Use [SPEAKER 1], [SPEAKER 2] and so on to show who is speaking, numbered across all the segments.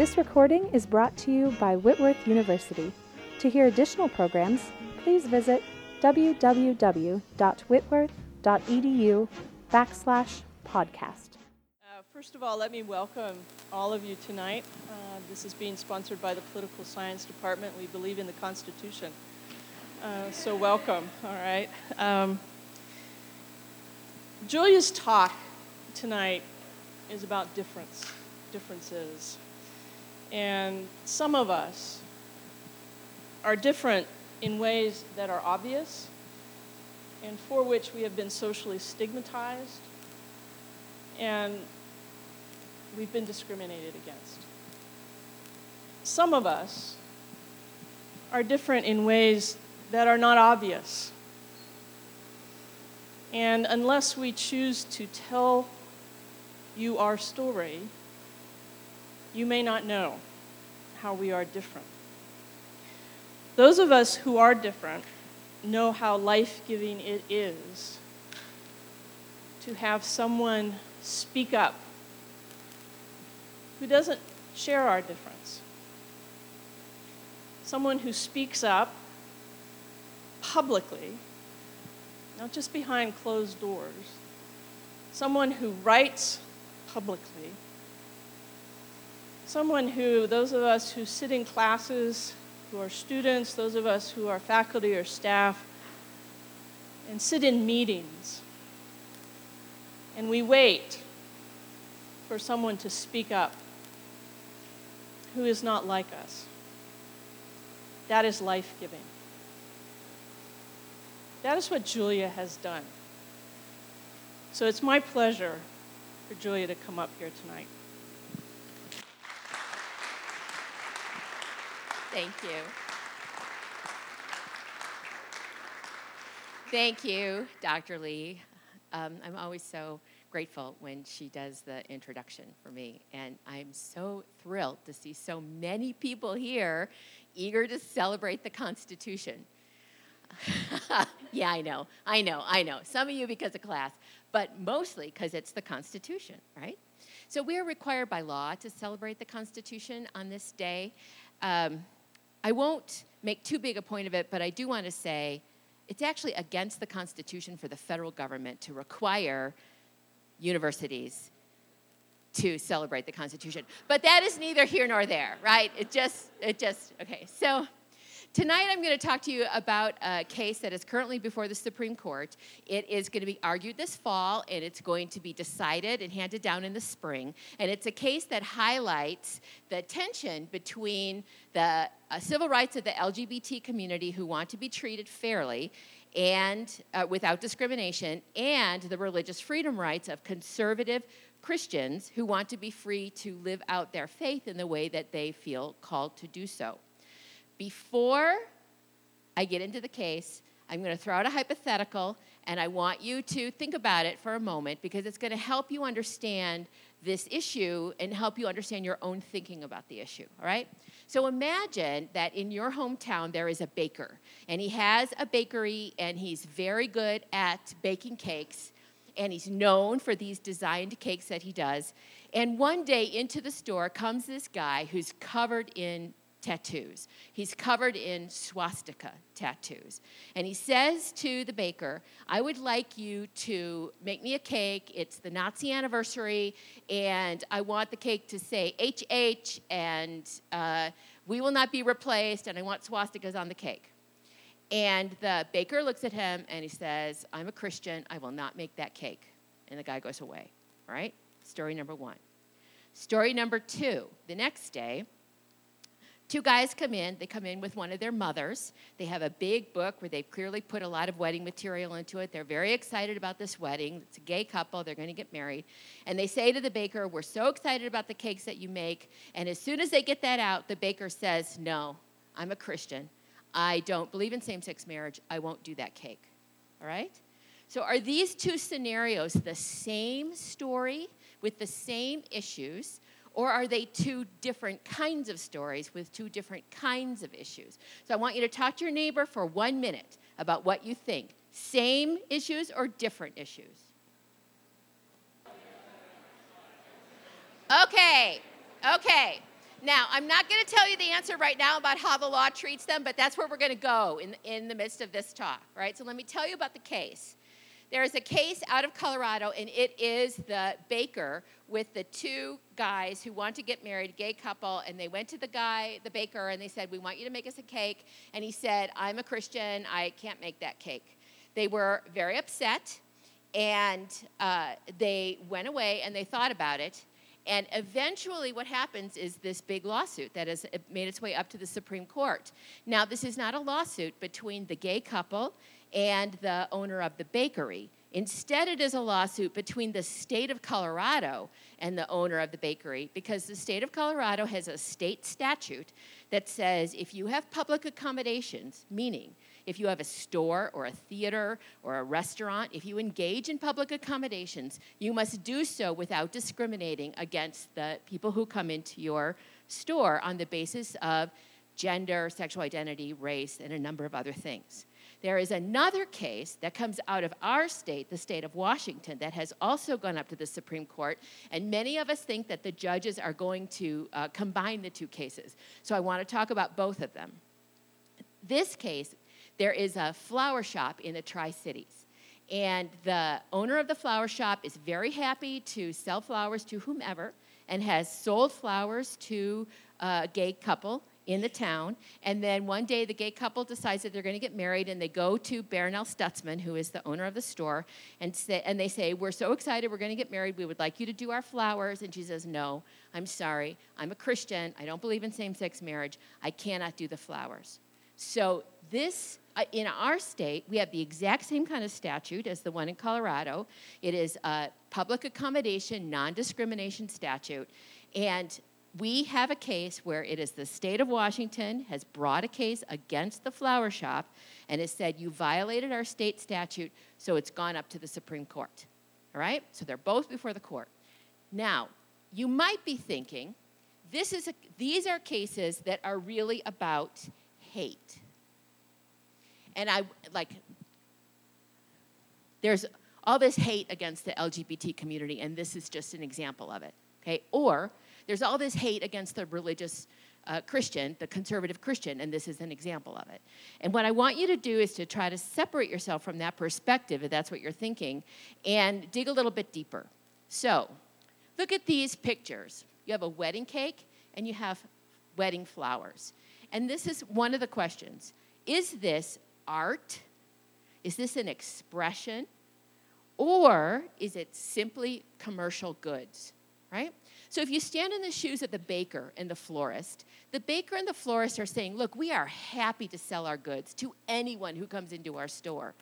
[SPEAKER 1] This recording is brought to you by Whitworth University. To hear additional programs, please visit www.whitworth.edu backslash podcast.
[SPEAKER 2] Uh, first of all, let me welcome all of you tonight. Uh, this is being sponsored by the Political Science Department. We believe in the Constitution. Uh, so, welcome, all right. Um, Julia's talk tonight is about difference, differences. And some of us are different in ways that are obvious and for which we have been socially stigmatized and we've been discriminated against. Some of us are different in ways that are not obvious. And unless we choose to tell you our story, you may not know how we are different. Those of us who are different know how life giving it is to have someone speak up who doesn't share our difference. Someone who speaks up publicly, not just behind closed doors. Someone who writes publicly. Someone who, those of us who sit in classes, who are students, those of us who are faculty or staff, and sit in meetings, and we wait for someone to speak up who is not like us. That is life giving. That is what Julia has done. So it's my pleasure for Julia to come up here tonight.
[SPEAKER 3] Thank you. Thank you, Dr. Lee. Um, I'm always so grateful when she does the introduction for me. And I'm so thrilled to see so many people here eager to celebrate the Constitution. yeah, I know, I know, I know. Some of you because of class, but mostly because it's the Constitution, right? So we are required by law to celebrate the Constitution on this day. Um, I won't make too big a point of it, but I do want to say it's actually against the Constitution for the federal government to require universities to celebrate the Constitution. But that is neither here nor there, right? It just, it just, okay. So tonight I'm going to talk to you about a case that is currently before the Supreme Court. It is going to be argued this fall and it's going to be decided and handed down in the spring. And it's a case that highlights the tension between the uh, civil rights of the LGBT community who want to be treated fairly and uh, without discrimination, and the religious freedom rights of conservative Christians who want to be free to live out their faith in the way that they feel called to do so. Before I get into the case, I'm going to throw out a hypothetical, and I want you to think about it for a moment because it's going to help you understand this issue and help you understand your own thinking about the issue, all right? So imagine that in your hometown there is a baker, and he has a bakery, and he's very good at baking cakes, and he's known for these designed cakes that he does. And one day into the store comes this guy who's covered in tattoos. He's covered in swastika tattoos. And he says to the baker, I would like you to make me a cake. It's the Nazi anniversary, and I want the cake to say HH, and uh, we will not be replaced, and I want swastikas on the cake. And the baker looks at him and he says, I'm a Christian. I will not make that cake. And the guy goes away. Right? Story number one. Story number two. The next day, Two guys come in. They come in with one of their mothers. They have a big book where they've clearly put a lot of wedding material into it. They're very excited about this wedding. It's a gay couple. They're going to get married. And they say to the baker, We're so excited about the cakes that you make. And as soon as they get that out, the baker says, No, I'm a Christian. I don't believe in same sex marriage. I won't do that cake. All right? So, are these two scenarios the same story with the same issues? Or are they two different kinds of stories with two different kinds of issues? So I want you to talk to your neighbor for one minute about what you think. Same issues or different issues? Okay, okay. Now, I'm not going to tell you the answer right now about how the law treats them, but that's where we're going to go in, in the midst of this talk, right? So let me tell you about the case. There is a case out of Colorado, and it is the baker with the two guys who want to get married, gay couple, and they went to the guy, the baker, and they said, We want you to make us a cake. And he said, I'm a Christian, I can't make that cake. They were very upset, and uh, they went away and they thought about it. And eventually, what happens is this big lawsuit that has made its way up to the Supreme Court. Now, this is not a lawsuit between the gay couple and the owner of the bakery. Instead, it is a lawsuit between the state of Colorado and the owner of the bakery because the state of Colorado has a state statute that says if you have public accommodations, meaning if you have a store or a theater or a restaurant, if you engage in public accommodations, you must do so without discriminating against the people who come into your store on the basis of gender, sexual identity, race, and a number of other things. There is another case that comes out of our state, the state of Washington, that has also gone up to the Supreme Court, and many of us think that the judges are going to uh, combine the two cases. So I want to talk about both of them. This case, there is a flower shop in the Tri Cities. And the owner of the flower shop is very happy to sell flowers to whomever and has sold flowers to a gay couple in the town. And then one day, the gay couple decides that they're going to get married, and they go to Barronelle Stutzman, who is the owner of the store, and, say, and they say, We're so excited, we're going to get married. We would like you to do our flowers. And she says, No, I'm sorry. I'm a Christian. I don't believe in same sex marriage. I cannot do the flowers. So, this, uh, in our state, we have the exact same kind of statute as the one in Colorado. It is a public accommodation, non discrimination statute. And we have a case where it is the state of Washington has brought a case against the flower shop and has said you violated our state statute, so it's gone up to the Supreme Court. All right? So they're both before the court. Now, you might be thinking, this is a, these are cases that are really about hate. And I like there's all this hate against the LGBT community, and this is just an example of it. Okay? Or there's all this hate against the religious uh, Christian, the conservative Christian, and this is an example of it. And what I want you to do is to try to separate yourself from that perspective, if that's what you're thinking, and dig a little bit deeper. So, look at these pictures. You have a wedding cake and you have wedding flowers. And this is one of the questions Is this art? Is this an expression? Or is it simply commercial goods, right? So if you stand in the shoes of the baker and the florist, the baker and the florist are saying, Look, we are happy to sell our goods to anyone who comes into our store.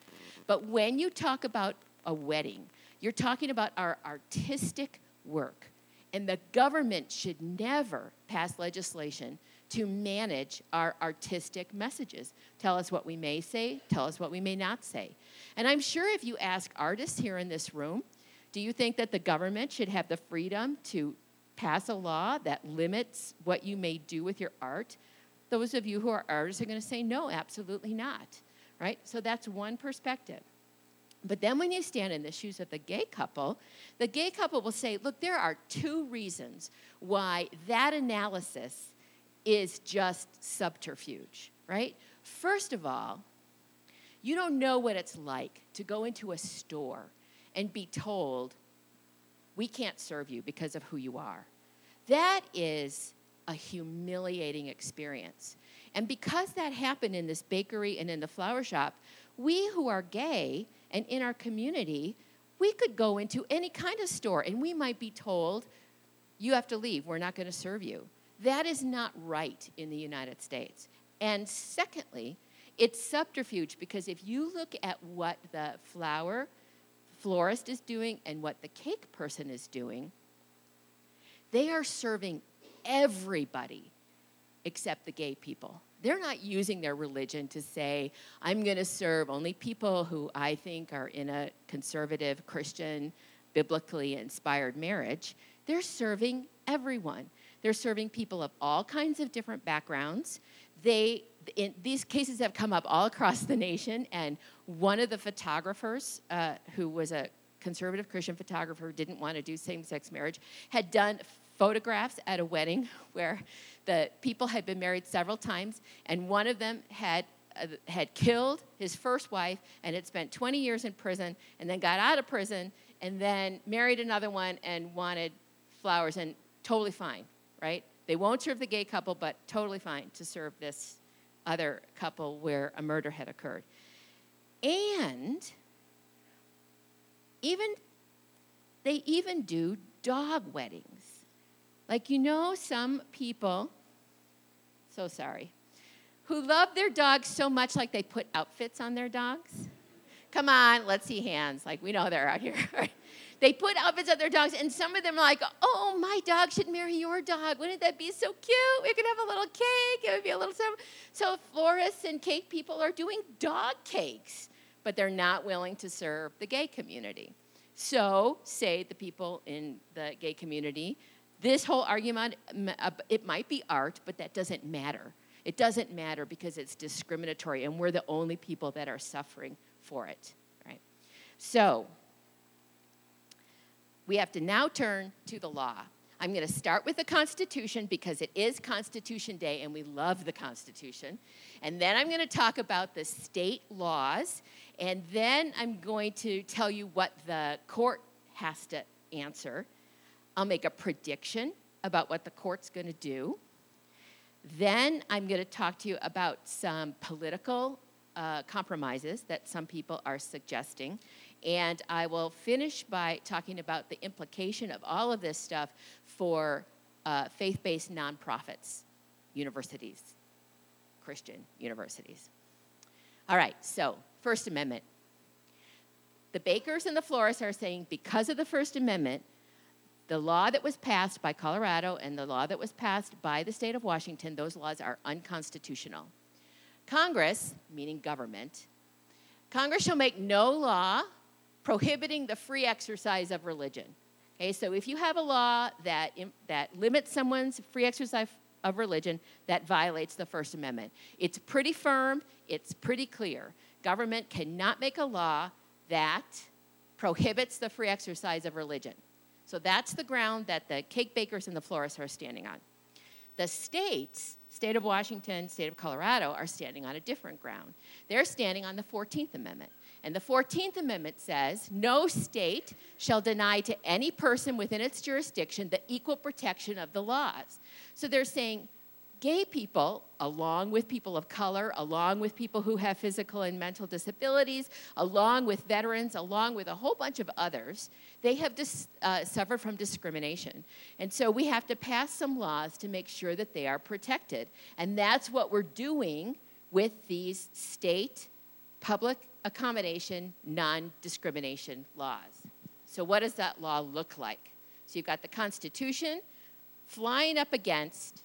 [SPEAKER 3] But when you talk about a wedding, you're talking about our artistic work. And the government should never pass legislation to manage our artistic messages. Tell us what we may say, tell us what we may not say. And I'm sure if you ask artists here in this room, do you think that the government should have the freedom to pass a law that limits what you may do with your art, those of you who are artists are going to say, no, absolutely not. Right? So that's one perspective. But then when you stand in the shoes of the gay couple, the gay couple will say, look, there are two reasons why that analysis is just subterfuge, right? First of all, you don't know what it's like to go into a store and be told we can't serve you because of who you are. That is a humiliating experience. And because that happened in this bakery and in the flower shop, we who are gay and in our community, we could go into any kind of store and we might be told, you have to leave, we're not going to serve you. That is not right in the United States. And secondly, it's subterfuge because if you look at what the flower florist is doing and what the cake person is doing, they are serving everybody except the gay people. They're not using their religion to say, I'm going to serve only people who I think are in a conservative, Christian, biblically inspired marriage. They're serving everyone. They're serving people of all kinds of different backgrounds. They, in, these cases have come up all across the nation, and one of the photographers, uh, who was a conservative Christian photographer didn't want to do same sex marriage, had done photographs at a wedding where the people had been married several times, and one of them had uh, had killed his first wife and had spent 20 years in prison, and then got out of prison, and then married another one and wanted flowers, and totally fine, right? They won't serve the gay couple, but totally fine to serve this other couple where a murder had occurred. And even they even do dog weddings. Like you know some people so sorry who love their dogs so much like they put outfits on their dogs. Come on, let's see hands. Like we know they're out here. They put outfits on their dogs, and some of them are like, oh, my dog should marry your dog. Wouldn't that be so cute? We could have a little cake. It would be a little so. So florists and cake people are doing dog cakes, but they're not willing to serve the gay community. So say the people in the gay community, this whole argument, it might be art, but that doesn't matter. It doesn't matter because it's discriminatory, and we're the only people that are suffering for it, right? So we have to now turn to the law. I'm going to start with the Constitution because it is Constitution Day and we love the Constitution. And then I'm going to talk about the state laws. And then I'm going to tell you what the court has to answer. I'll make a prediction about what the court's going to do. Then I'm going to talk to you about some political uh, compromises that some people are suggesting. And I will finish by talking about the implication of all of this stuff for uh, faith based nonprofits, universities, Christian universities. All right, so First Amendment. The bakers and the florists are saying because of the First Amendment, the law that was passed by Colorado and the law that was passed by the state of Washington, those laws are unconstitutional. Congress, meaning government, Congress shall make no law prohibiting the free exercise of religion. Okay, so if you have a law that, that limits someone's free exercise of religion, that violates the First Amendment. It's pretty firm, it's pretty clear. Government cannot make a law that prohibits the free exercise of religion. So that's the ground that the cake bakers and the florists are standing on. The states, state of Washington, state of Colorado, are standing on a different ground. They're standing on the 14th Amendment. And the 14th Amendment says no state shall deny to any person within its jurisdiction the equal protection of the laws. So they're saying gay people, along with people of color, along with people who have physical and mental disabilities, along with veterans, along with a whole bunch of others, they have dis- uh, suffered from discrimination. And so we have to pass some laws to make sure that they are protected. And that's what we're doing with these state public accommodation, non discrimination laws. So, what does that law look like? So, you've got the Constitution flying up against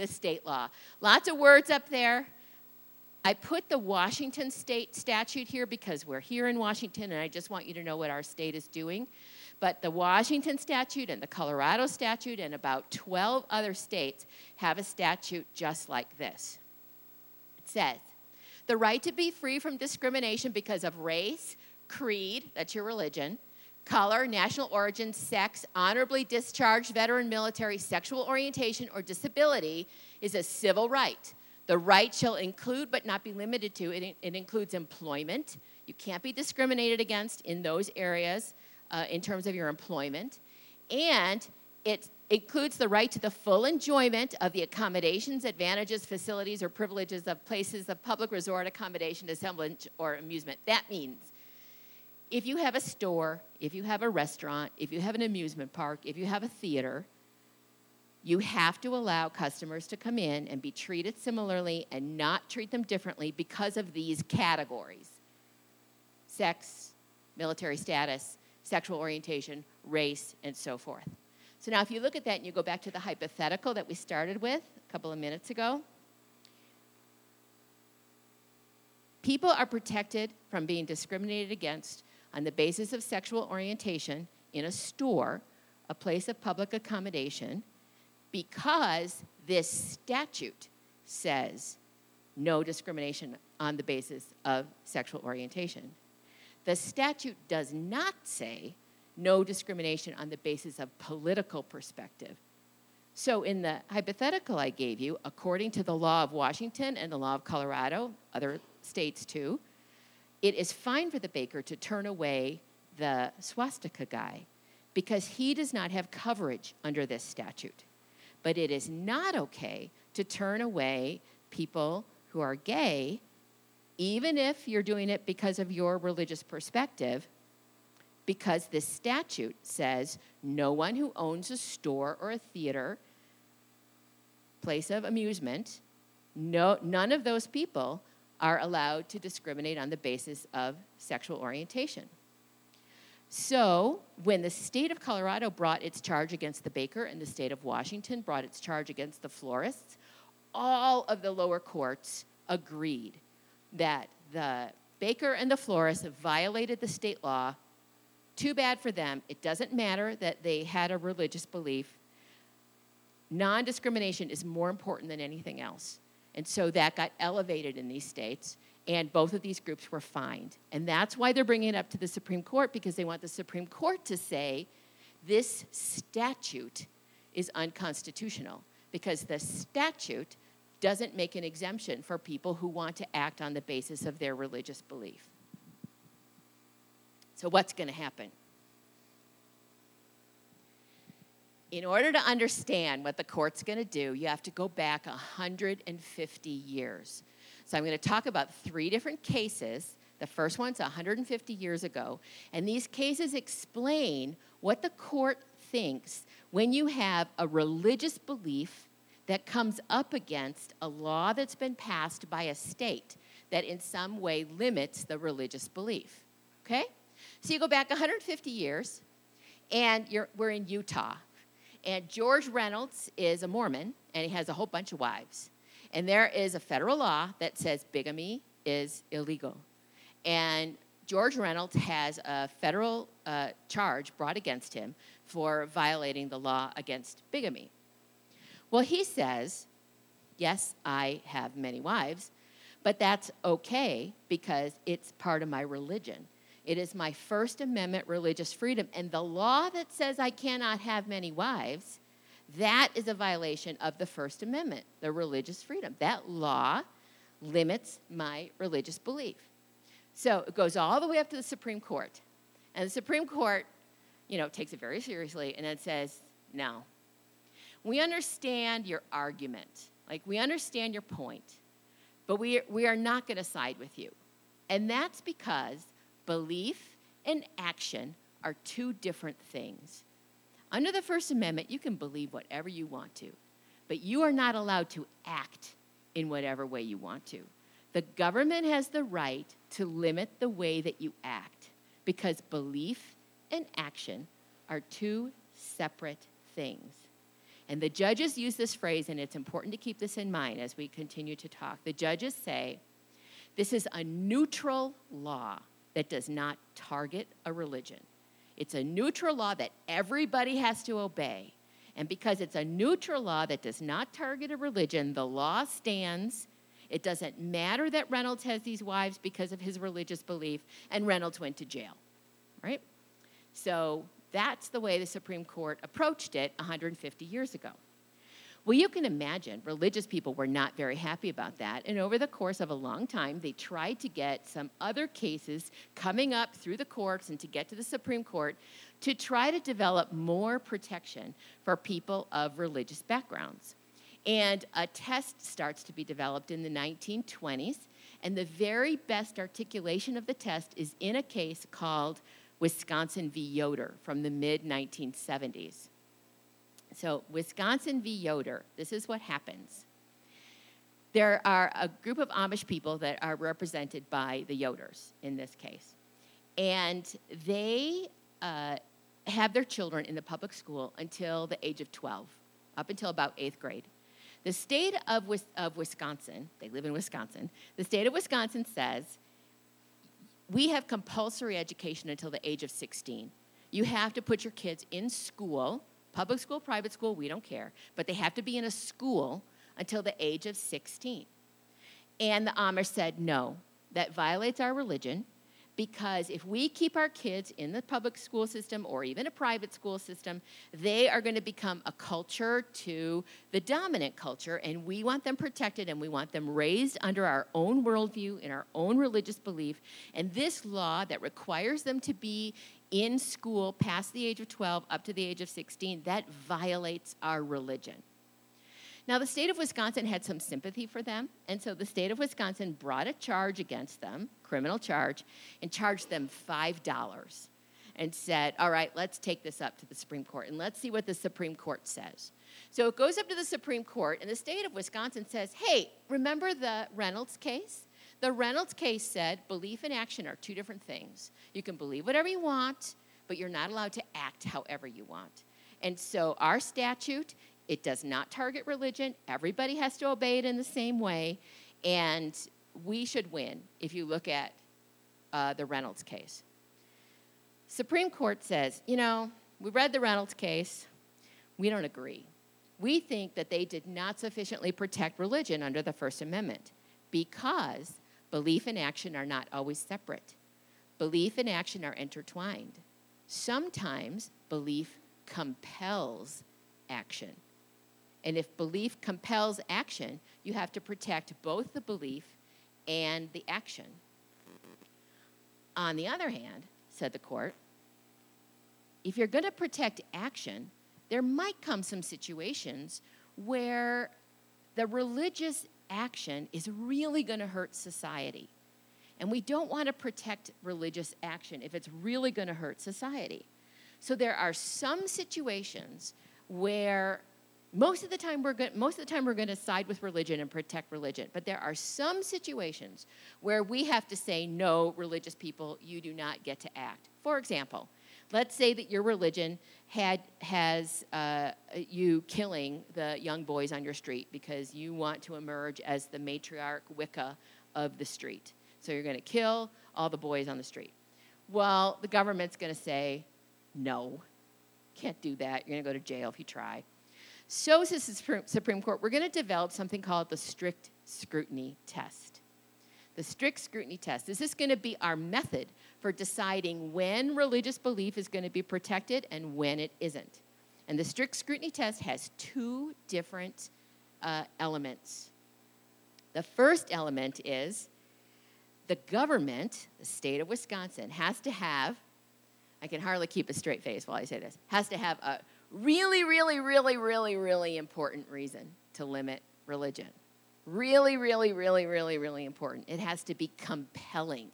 [SPEAKER 3] the state law. Lots of words up there. I put the Washington state statute here because we're here in Washington and I just want you to know what our state is doing. But the Washington statute and the Colorado statute and about 12 other states have a statute just like this. It says, the right to be free from discrimination because of race, creed, that's your religion, color, national origin, sex, honorably discharged veteran military, sexual orientation, or disability is a civil right. The right shall include, but not be limited to, it, it includes employment. You can't be discriminated against in those areas uh, in terms of your employment. And it includes the right to the full enjoyment of the accommodations, advantages, facilities, or privileges of places of public resort accommodation, assemblage, or amusement. That means if you have a store, if you have a restaurant, if you have an amusement park, if you have a theater, you have to allow customers to come in and be treated similarly and not treat them differently because of these categories sex, military status, sexual orientation, race, and so forth. So now, if you look at that and you go back to the hypothetical that we started with a couple of minutes ago, people are protected from being discriminated against on the basis of sexual orientation in a store, a place of public accommodation, because this statute says no discrimination on the basis of sexual orientation. The statute does not say no discrimination on the basis of political perspective. So, in the hypothetical I gave you, according to the law of Washington and the law of Colorado, other states too, it is fine for the baker to turn away the swastika guy because he does not have coverage under this statute. But it is not okay to turn away people who are gay, even if you're doing it because of your religious perspective, because this statute says no one who owns a store or a theater, place of amusement, no, none of those people are allowed to discriminate on the basis of sexual orientation. So, when the state of Colorado brought its charge against the baker and the state of Washington brought its charge against the florists, all of the lower courts agreed that the baker and the florist violated the state law. Too bad for them. It doesn't matter that they had a religious belief. Non discrimination is more important than anything else. And so that got elevated in these states, and both of these groups were fined. And that's why they're bringing it up to the Supreme Court, because they want the Supreme Court to say this statute is unconstitutional, because the statute doesn't make an exemption for people who want to act on the basis of their religious belief. So, what's going to happen? In order to understand what the court's going to do, you have to go back 150 years. So I'm going to talk about three different cases. The first one's 150 years ago, and these cases explain what the court thinks when you have a religious belief that comes up against a law that's been passed by a state that in some way limits the religious belief. Okay? So you go back 150 years, and we're in Utah. And George Reynolds is a Mormon, and he has a whole bunch of wives. And there is a federal law that says bigamy is illegal. And George Reynolds has a federal uh, charge brought against him for violating the law against bigamy. Well, he says, Yes, I have many wives, but that's okay because it's part of my religion. It is my First Amendment religious freedom. And the law that says I cannot have many wives, that is a violation of the First Amendment, the religious freedom. That law limits my religious belief. So it goes all the way up to the Supreme Court. And the Supreme Court, you know, takes it very seriously and then says, no. We understand your argument. Like, we understand your point, but we, we are not going to side with you. And that's because Belief and action are two different things. Under the First Amendment, you can believe whatever you want to, but you are not allowed to act in whatever way you want to. The government has the right to limit the way that you act because belief and action are two separate things. And the judges use this phrase, and it's important to keep this in mind as we continue to talk. The judges say this is a neutral law that does not target a religion. It's a neutral law that everybody has to obey. And because it's a neutral law that does not target a religion, the law stands. It doesn't matter that Reynolds has these wives because of his religious belief, and Reynolds went to jail, right? So that's the way the Supreme Court approached it 150 years ago. Well, you can imagine religious people were not very happy about that. And over the course of a long time, they tried to get some other cases coming up through the courts and to get to the Supreme Court to try to develop more protection for people of religious backgrounds. And a test starts to be developed in the 1920s. And the very best articulation of the test is in a case called Wisconsin v. Yoder from the mid 1970s. So, Wisconsin v. Yoder, this is what happens. There are a group of Amish people that are represented by the Yoders in this case. And they uh, have their children in the public school until the age of 12, up until about eighth grade. The state of, of Wisconsin, they live in Wisconsin, the state of Wisconsin says we have compulsory education until the age of 16. You have to put your kids in school Public school, private school, we don't care. But they have to be in a school until the age of 16. And the Amish said, no, that violates our religion. because if we keep our kids in the public school system or even a private school system, they are going to become a culture to the dominant culture, and we want them protected and we want them raised under our own worldview and our own religious belief. And this law that requires them to be in school past the age of 12 up to the age of 16, that violates our religion. Now, the state of Wisconsin had some sympathy for them, and so the state of Wisconsin brought a charge against them, criminal charge, and charged them $5 and said, All right, let's take this up to the Supreme Court and let's see what the Supreme Court says. So it goes up to the Supreme Court, and the state of Wisconsin says, Hey, remember the Reynolds case? The Reynolds case said belief and action are two different things. You can believe whatever you want, but you're not allowed to act however you want. And so our statute it does not target religion. Everybody has to obey it in the same way. And we should win if you look at uh, the Reynolds case. Supreme Court says, you know, we read the Reynolds case. We don't agree. We think that they did not sufficiently protect religion under the First Amendment because belief and action are not always separate. Belief and action are intertwined. Sometimes belief compels action. And if belief compels action, you have to protect both the belief and the action. On the other hand, said the court, if you're going to protect action, there might come some situations where the religious action is really going to hurt society. And we don't want to protect religious action if it's really going to hurt society. So there are some situations where most of the time we're going most of the time we're going to side with religion and protect religion but there are some situations where we have to say no religious people you do not get to act for example let's say that your religion had has uh, you killing the young boys on your street because you want to emerge as the matriarch wicca of the street so you're going to kill all the boys on the street well the government's going to say no can't do that you're going to go to jail if you try so says the Supreme Court, we're going to develop something called the strict scrutiny test. The strict scrutiny test. Is this going to be our method for deciding when religious belief is going to be protected and when it isn't? And the strict scrutiny test has two different uh, elements. The first element is the government, the state of Wisconsin, has to have, I can hardly keep a straight face while I say this, has to have a really, really, really, really, really important reason to limit religion. Really, really, really, really, really important. It has to be compelling,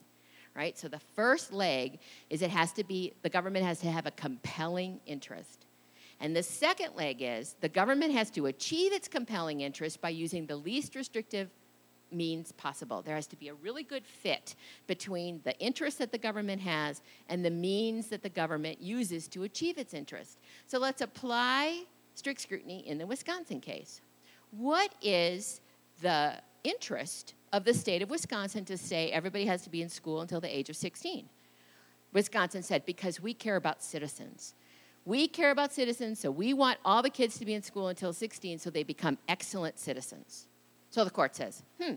[SPEAKER 3] right? So the first leg is it has to be, the government has to have a compelling interest. And the second leg is the government has to achieve its compelling interest by using the least restrictive means possible. There has to be a really good fit between the interest that the government has and the means that the government uses to achieve its interest. So let's apply strict scrutiny in the Wisconsin case. What is the interest of the state of Wisconsin to say everybody has to be in school until the age of 16? Wisconsin said, because we care about citizens. We care about citizens, so we want all the kids to be in school until 16 so they become excellent citizens. So the court says, hmm,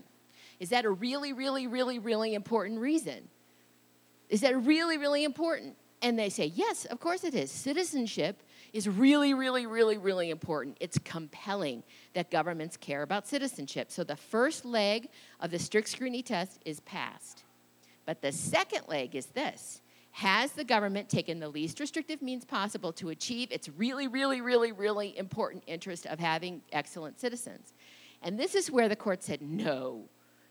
[SPEAKER 3] is that a really, really, really, really important reason? Is that really, really important? And they say, yes, of course it is. Citizenship is really, really, really, really important. It's compelling that governments care about citizenship. So the first leg of the strict scrutiny test is passed. But the second leg is this Has the government taken the least restrictive means possible to achieve its really, really, really, really important interest of having excellent citizens? And this is where the court said, no,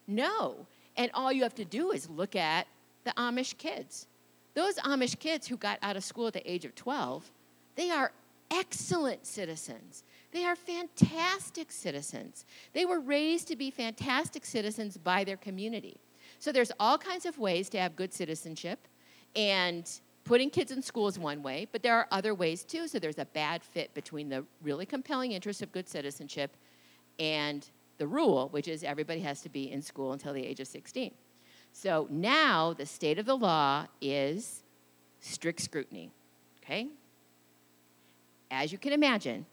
[SPEAKER 3] no. And all you have to do is look at the Amish kids. Those Amish kids who got out of school at the age of 12, they are excellent citizens. They are fantastic citizens. They were raised to be fantastic citizens by their community. So there's all kinds of ways to have good citizenship, and putting kids in school is one way, but there are other ways too. So there's a bad fit between the really compelling interest of good citizenship and the rule, which is everybody has to be in school until the age of 16. So now the state of the law is strict scrutiny, okay? As you can imagine,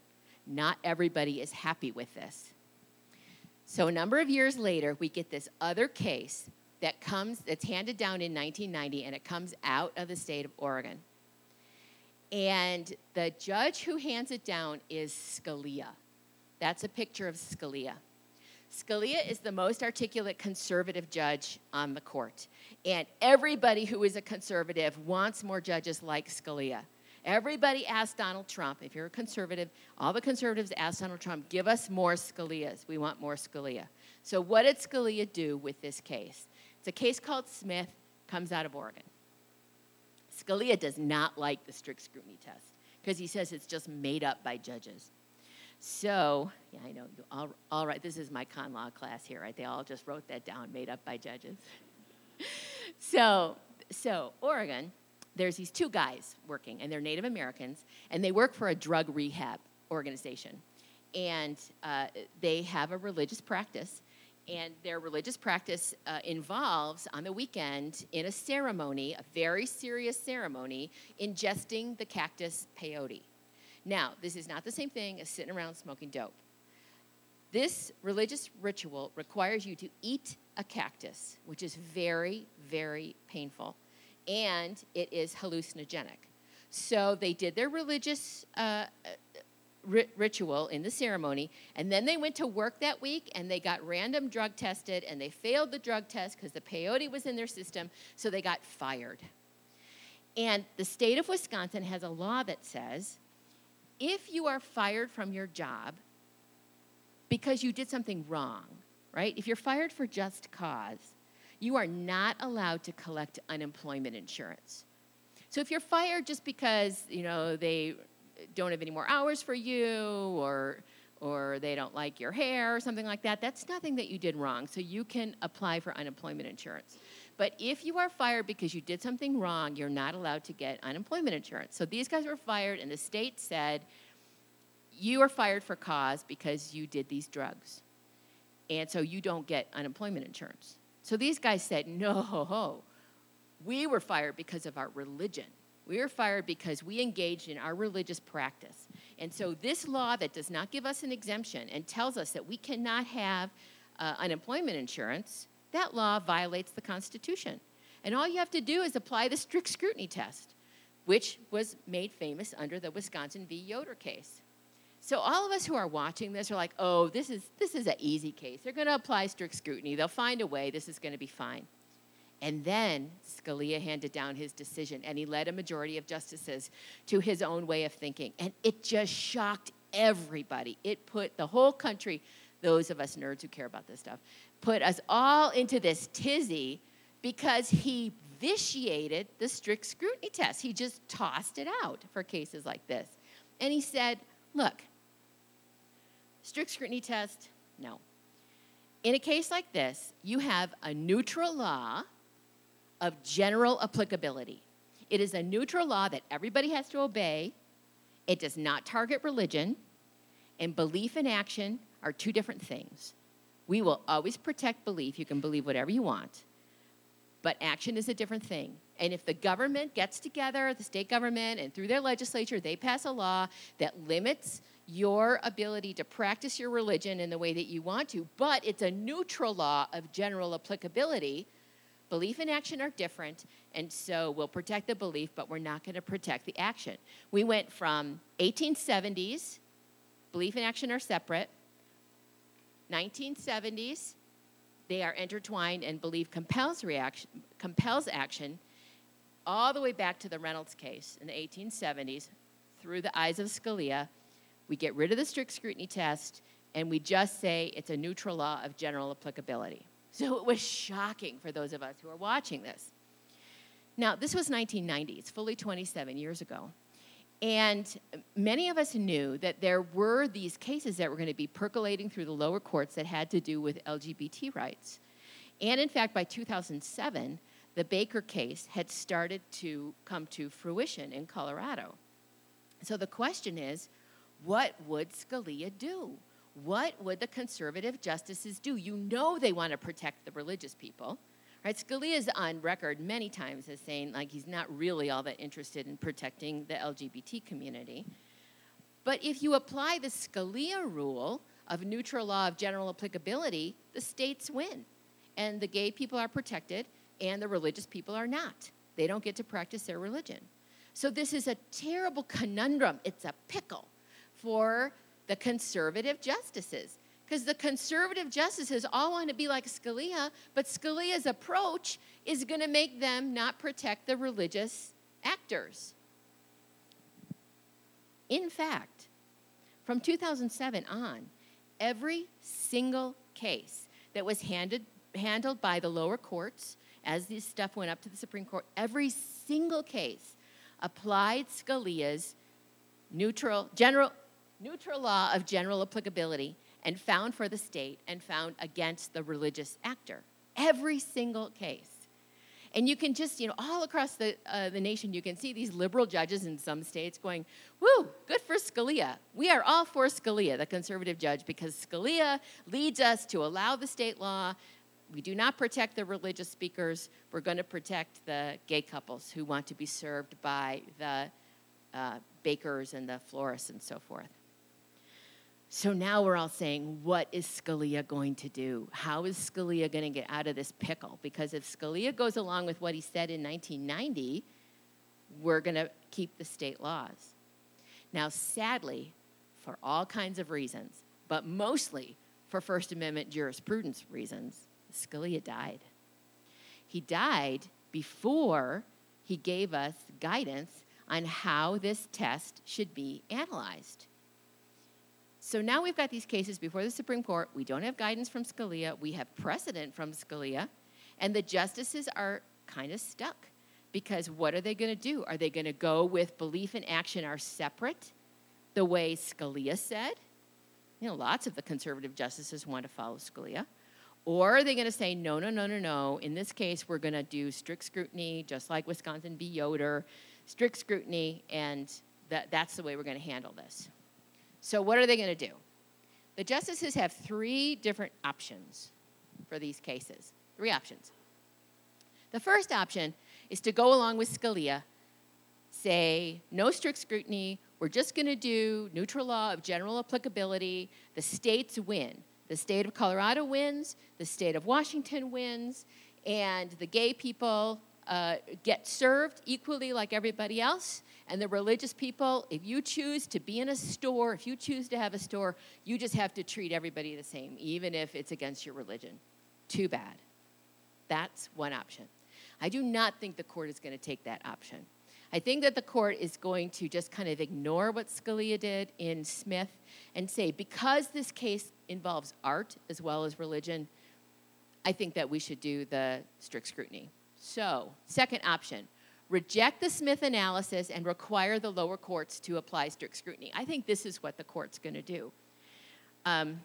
[SPEAKER 3] not everybody is happy with this. So a number of years later, we get this other case that comes, that's handed down in 1990, and it comes out of the state of Oregon. And the judge who hands it down is Scalia. That's a picture of Scalia. Scalia is the most articulate conservative judge on the court. And everybody who is a conservative wants more judges like Scalia. Everybody asked Donald Trump, if you're a conservative, all the conservatives asked Donald Trump, give us more Scalias. We want more Scalia. So, what did Scalia do with this case? It's a case called Smith, comes out of Oregon. Scalia does not like the strict scrutiny test because he says it's just made up by judges. So, yeah, I know. All, all right, this is my con law class here, right? They all just wrote that down, made up by judges. so, so Oregon, there's these two guys working, and they're Native Americans, and they work for a drug rehab organization. And uh, they have a religious practice, and their religious practice uh, involves, on the weekend, in a ceremony, a very serious ceremony, ingesting the cactus peyote. Now, this is not the same thing as sitting around smoking dope. This religious ritual requires you to eat a cactus, which is very, very painful, and it is hallucinogenic. So they did their religious uh, ri- ritual in the ceremony, and then they went to work that week and they got random drug tested and they failed the drug test because the peyote was in their system, so they got fired. And the state of Wisconsin has a law that says if you are fired from your job because you did something wrong, right? If you're fired for just cause, you are not allowed to collect unemployment insurance. So if you're fired just because, you know, they don't have any more hours for you or or they don't like your hair or something like that, that's nothing that you did wrong. So you can apply for unemployment insurance. But if you are fired because you did something wrong, you're not allowed to get unemployment insurance. So these guys were fired, and the state said, You are fired for cause because you did these drugs. And so you don't get unemployment insurance. So these guys said, No, we were fired because of our religion. We were fired because we engaged in our religious practice. And so, this law that does not give us an exemption and tells us that we cannot have uh, unemployment insurance, that law violates the Constitution. And all you have to do is apply the strict scrutiny test, which was made famous under the Wisconsin v. Yoder case. So all of us who are watching this are like, "Oh, this is this is an easy case. They're going to apply strict scrutiny. They'll find a way. This is going to be fine." And then Scalia handed down his decision, and he led a majority of justices to his own way of thinking. And it just shocked everybody. It put the whole country, those of us nerds who care about this stuff, put us all into this tizzy because he vitiated the strict scrutiny test. He just tossed it out for cases like this. And he said, look, strict scrutiny test, no. In a case like this, you have a neutral law of general applicability. It is a neutral law that everybody has to obey. It does not target religion, and belief and action are two different things. We will always protect belief. You can believe whatever you want, but action is a different thing. And if the government gets together, the state government, and through their legislature, they pass a law that limits your ability to practice your religion in the way that you want to, but it's a neutral law of general applicability Belief and action are different, and so we'll protect the belief, but we're not going to protect the action. We went from 1870s, belief and action are separate. 1970s, they are intertwined, and belief compels reaction, compels action, all the way back to the Reynolds case in the 1870s, through the eyes of Scalia. We get rid of the strict scrutiny test, and we just say it's a neutral law of general applicability. So it was shocking for those of us who are watching this. Now, this was 1990, it's fully 27 years ago. And many of us knew that there were these cases that were going to be percolating through the lower courts that had to do with LGBT rights. And in fact, by 2007, the Baker case had started to come to fruition in Colorado. So the question is what would Scalia do? what would the conservative justices do? You know they want to protect the religious people. Right? Scalia is on record many times as saying like he's not really all that interested in protecting the LGBT community. But if you apply the Scalia rule of neutral law of general applicability, the states win. and the gay people are protected, and the religious people are not. They don't get to practice their religion. So this is a terrible conundrum. It's a pickle for the conservative justices. Because the conservative justices all want to be like Scalia, but Scalia's approach is going to make them not protect the religious actors. In fact, from 2007 on, every single case that was handed, handled by the lower courts as this stuff went up to the Supreme Court, every single case applied Scalia's neutral, general, neutral law of general applicability and found for the state and found against the religious actor. Every single case. And you can just, you know, all across the, uh, the nation, you can see these liberal judges in some states going, woo, good for Scalia. We are all for Scalia, the conservative judge, because Scalia leads us to allow the state law. We do not protect the religious speakers. We're going to protect the gay couples who want to be served by the uh, bakers and the florists and so forth. So now we're all saying, what is Scalia going to do? How is Scalia going to get out of this pickle? Because if Scalia goes along with what he said in 1990, we're going to keep the state laws. Now, sadly, for all kinds of reasons, but mostly for First Amendment jurisprudence reasons, Scalia died. He died before he gave us guidance on how this test should be analyzed. So now we've got these cases before the Supreme Court. We don't have guidance from Scalia. We have precedent from Scalia. And the justices are kind of stuck because what are they going to do? Are they going to go with belief and action are separate, the way Scalia said? You know, lots of the conservative justices want to follow Scalia. Or are they going to say, no, no, no, no, no. In this case, we're going to do strict scrutiny, just like Wisconsin v. Yoder, strict scrutiny, and that, that's the way we're going to handle this. So, what are they going to do? The justices have three different options for these cases. Three options. The first option is to go along with Scalia, say, no strict scrutiny, we're just going to do neutral law of general applicability, the states win. The state of Colorado wins, the state of Washington wins, and the gay people uh, get served equally like everybody else, and the religious people, if you choose to be in a store, if you choose to have a store, you just have to treat everybody the same, even if it's against your religion. Too bad. That's one option. I do not think the court is going to take that option. I think that the court is going to just kind of ignore what Scalia did in Smith and say, because this case involves art as well as religion, I think that we should do the strict scrutiny. So, second option reject the Smith analysis and require the lower courts to apply strict scrutiny. I think this is what the court's going to do. Um,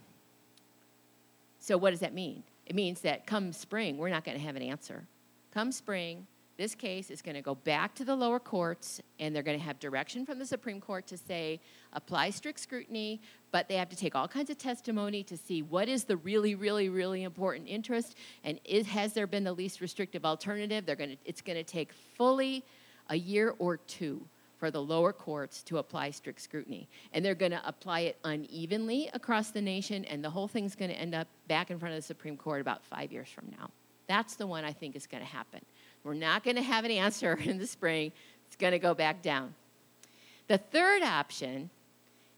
[SPEAKER 3] so, what does that mean? It means that come spring, we're not going to have an answer. Come spring, this case is going to go back to the lower courts, and they're going to have direction from the Supreme Court to say apply strict scrutiny, but they have to take all kinds of testimony to see what is the really, really, really important interest, and is, has there been the least restrictive alternative? They're going to, it's going to take fully a year or two for the lower courts to apply strict scrutiny. And they're going to apply it unevenly across the nation, and the whole thing's going to end up back in front of the Supreme Court about five years from now. That's the one I think is going to happen. We're not going to have an answer in the spring. It's going to go back down. The third option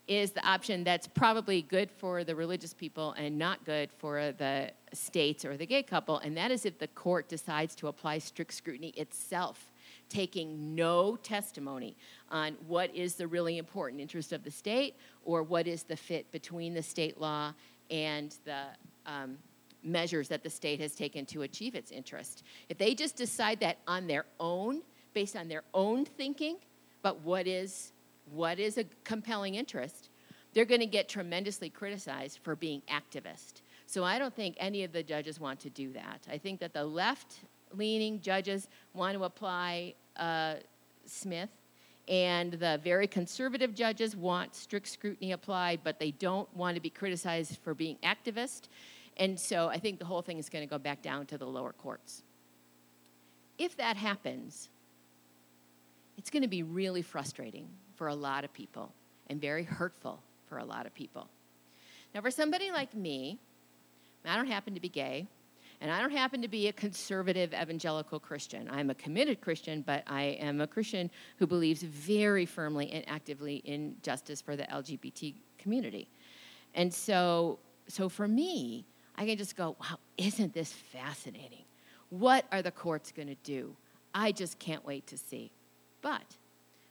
[SPEAKER 3] is the option that's probably good for the religious people and not good for the states or the gay couple, and that is if the court decides to apply strict scrutiny itself, taking no testimony on what is the really important interest of the state or what is the fit between the state law and the um, measures that the state has taken to achieve its interest. If they just decide that on their own, based on their own thinking, but what is what is a compelling interest, they're going to get tremendously criticized for being activist. So I don't think any of the judges want to do that. I think that the left leaning judges want to apply uh, Smith, and the very conservative judges want strict scrutiny applied, but they don't want to be criticized for being activist. And so I think the whole thing is going to go back down to the lower courts. If that happens, it's going to be really frustrating for a lot of people and very hurtful for a lot of people. Now, for somebody like me, I don't happen to be gay, And I don't happen to be a conservative evangelical Christian. I'm a committed Christian, but I am a Christian who believes very firmly and actively in justice for the LGBT community. And so, so for me, I can just go, wow, isn't this fascinating? What are the courts going to do? I just can't wait to see. But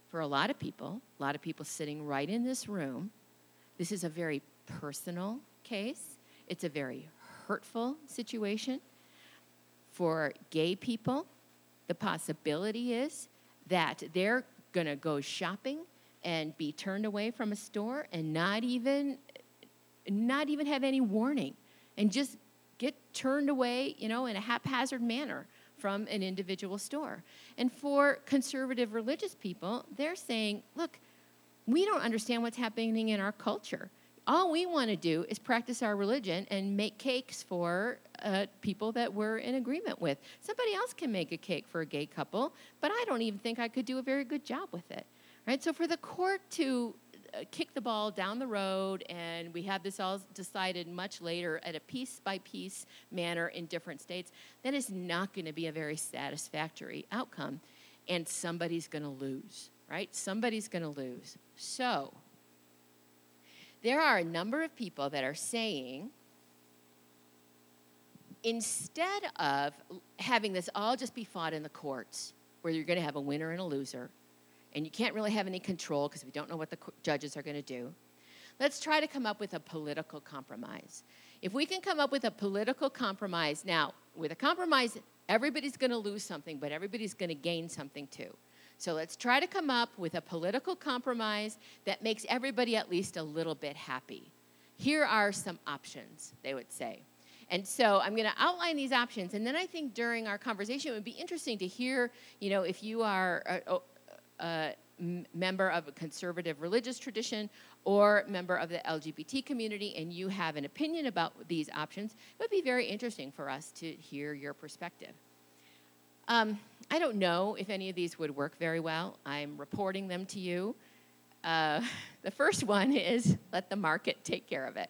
[SPEAKER 3] for a lot of people, a lot of people sitting right in this room, this is a very personal case. It's a very hurtful situation. For gay people, the possibility is that they're going to go shopping and be turned away from a store and not even not even have any warning and just get turned away, you know, in a haphazard manner from an individual store. And for conservative religious people, they're saying, look, we don't understand what's happening in our culture all we want to do is practice our religion and make cakes for uh, people that we're in agreement with. Somebody else can make a cake for a gay couple, but I don't even think I could do a very good job with it. Right? So for the court to uh, kick the ball down the road and we have this all decided much later at a piece by piece manner in different states, that is not going to be a very satisfactory outcome. And somebody's going to lose, right? Somebody's going to lose. So, there are a number of people that are saying, instead of having this all just be fought in the courts, where you're going to have a winner and a loser, and you can't really have any control because we don't know what the judges are going to do, let's try to come up with a political compromise. If we can come up with a political compromise, now, with a compromise, everybody's going to lose something, but everybody's going to gain something too. So let's try to come up with a political compromise that makes everybody at least a little bit happy. Here are some options, they would say. And so I'm going to outline these options, and then I think during our conversation it would be interesting to hear, you know, if you are uh, oh, a, member of a conservative religious tradition or member of the LGBT community and you have an opinion about these options, it would be very interesting for us to hear your perspective. Um, I don't know if any of these would work very well. I'm reporting them to you. Uh, the first one is let the market take care of it.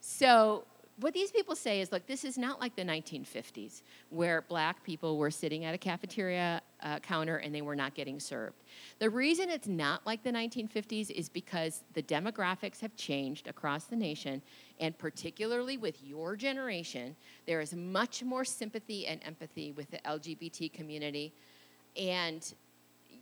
[SPEAKER 3] So, what these people say is look, this is not like the 1950s where black people were sitting at a cafeteria uh, counter and they were not getting served. The reason it's not like the 1950s is because the demographics have changed across the nation, and particularly with your generation, there is much more sympathy and empathy with the LGBT community. And,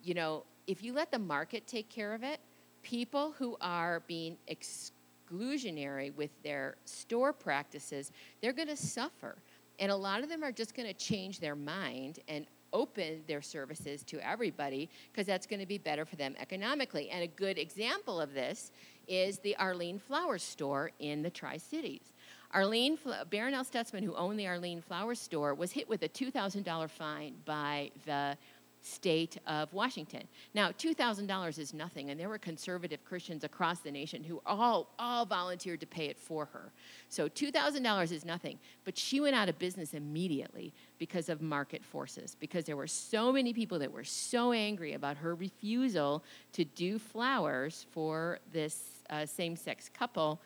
[SPEAKER 3] you know, if you let the market take care of it, people who are being excluded exclusionary with their store practices, they're going to suffer. And a lot of them are just going to change their mind and open their services to everybody because that's going to be better for them economically. And a good example of this is the Arlene Flowers store in the Tri Cities. Arlene Barronelle Stutzman, who owned the Arlene Flowers store, was hit with a $2,000 fine by the state of Washington. Now, $2,000 is nothing, and there were conservative Christians across the nation who all, all volunteered to pay it for her. So $2,000 is nothing, but she went out of business immediately because of market forces, because there were so many people that were so angry about her refusal to do flowers for this uh, same sex couple.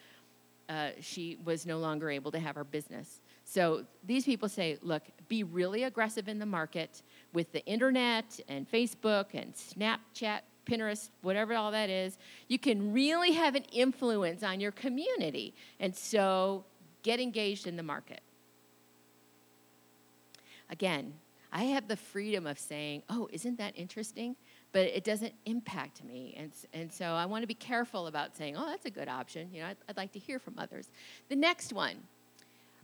[SPEAKER 3] Uh, she was no longer able to have her business. So these people say, look, be really aggressive in the market with the internet and Facebook and Snapchat, Pinterest, whatever all that is. You can really have an influence on your community. And so get engaged in the market. Again, I have the freedom of saying, oh, isn't that interesting? But it doesn't impact me. And, and so I want to be careful about saying, oh, that's a good option. You know, I'd, I'd like to hear from others. The next one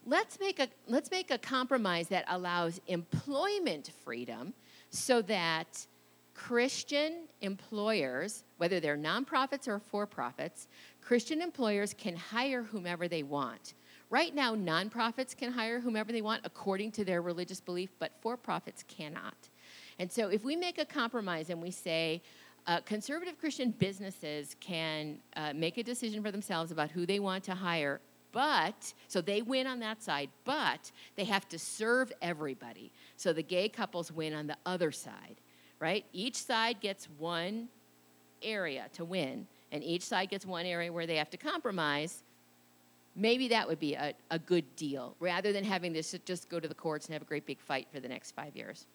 [SPEAKER 3] let's make a let's make a compromise that allows employment freedom so that Christian employers, whether they're nonprofits or for profits, Christian employers can hire whomever they want. Right now, nonprofits can hire whomever they want according to their religious belief, but for profits cannot. And so, if we make a compromise and we say, uh, conservative Christian businesses can uh, make a decision for themselves about who they want to hire but, so they win on that side, but they have to serve everybody. So the gay couples win on the other side, right? Each side gets one area to win, and each side gets one area where they have to compromise. Maybe that would be a, a good deal rather than having this just go to the courts and have a great big fight for the next five years.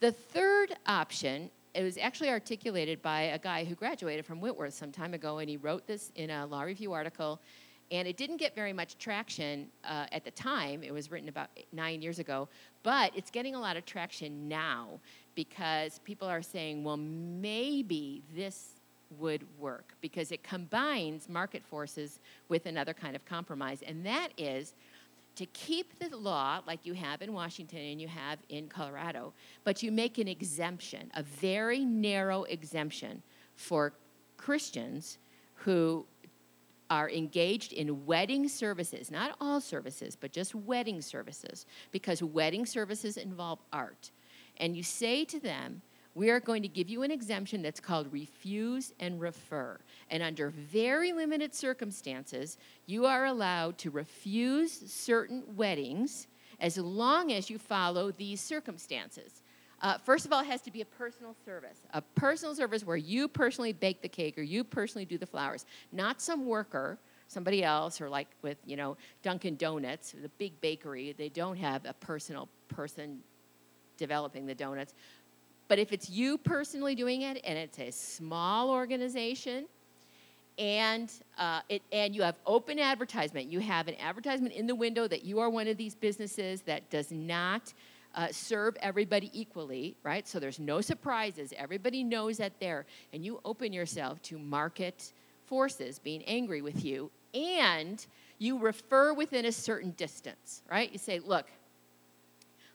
[SPEAKER 3] The third option it was actually articulated by a guy who graduated from Whitworth some time ago, and he wrote this in a law review article. And it didn't get very much traction uh, at the time. It was written about nine years ago, but it's getting a lot of traction now because people are saying, well, maybe this would work because it combines market forces with another kind of compromise, and that is to keep the law like you have in Washington and you have in Colorado, but you make an exemption, a very narrow exemption for Christians who are engaged in wedding services, not all services, but just wedding services, because wedding services involve art. And you say to them, we are going to give you an exemption that's called refuse and refer. And under very limited circumstances, you are allowed to refuse certain weddings as long as you follow these circumstances. Uh, first of all, it has to be a personal service, a personal service where you personally bake the cake or you personally do the flowers, not some worker, somebody else, or like with you know Dunkin' Donuts, the big bakery, they don't have a personal person developing the donuts. But if it's you personally doing it and it's a small organization, and uh, it, and you have open advertisement. You have an advertisement in the window that you are one of these businesses that does not uh, serve everybody equally, right? So there's no surprises. Everybody knows that there, and you open yourself to market forces being angry with you, and you refer within a certain distance, right? You say, look,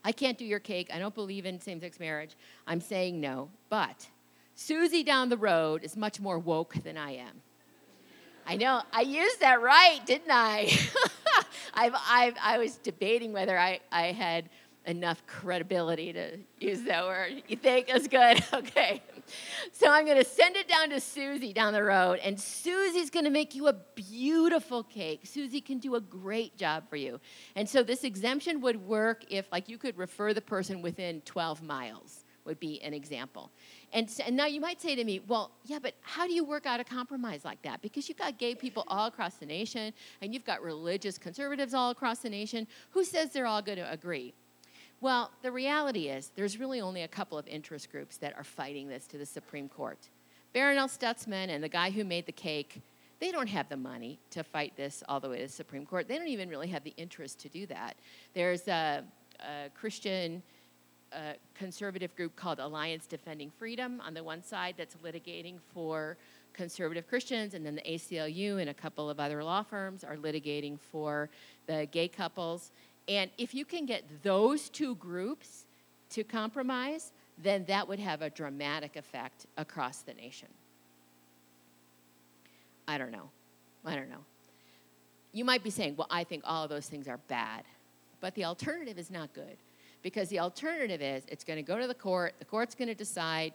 [SPEAKER 3] I can't do your cake. I don't believe in same sex marriage. I'm saying no. But Susie down the road is much more woke than I am. I know, I used that right, didn't I? I've, I've, I was debating whether I, I had enough credibility to use that word. You think it's good? Okay. So I'm going to send it down to Susie down the road, and Susie's going to make you a beautiful cake. Susie can do a great job for you. And so this exemption would work if, like, you could refer the person within 12 miles, would be an example. And, and now you might say to me, well, yeah, but how do you work out a compromise like that? Because you've got gay people all across the nation, and you've got religious conservatives all across the nation. Who says they're all going to agree? Well, the reality is there's really only a couple of interest groups that are fighting this to the Supreme Court. Barronelle Stutzman and the guy who made the cake, they don't have the money to fight this all the way to the Supreme Court. They don't even really have the interest to do that. There's a, a Christian uh, conservative group called Alliance Defending Freedom on the one side that's litigating for conservative Christians, and then the ACLU and a couple of other law firms are litigating for the gay couples. And if you can get those two groups to compromise, then that would have a dramatic effect across the nation. I don't know. I don't know. You might be saying, well, I think all of those things are bad. But the alternative is not good. Because the alternative is it's going to go to the court, the court's going to decide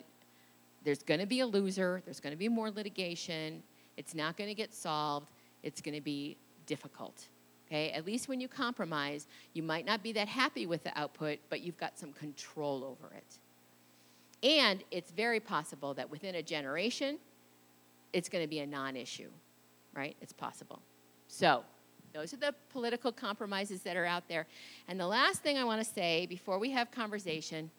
[SPEAKER 3] there's going to be a loser, there's going to be more litigation, it's not going to get solved, it's going to be difficult. Okay, at least when you compromise, you might not be that happy with the output, but you've got some control over it. And it's very possible that within a generation, it's going to be a non issue, right? It's possible. So, those are the political compromises that are out there. And the last thing I want to say before we have conversation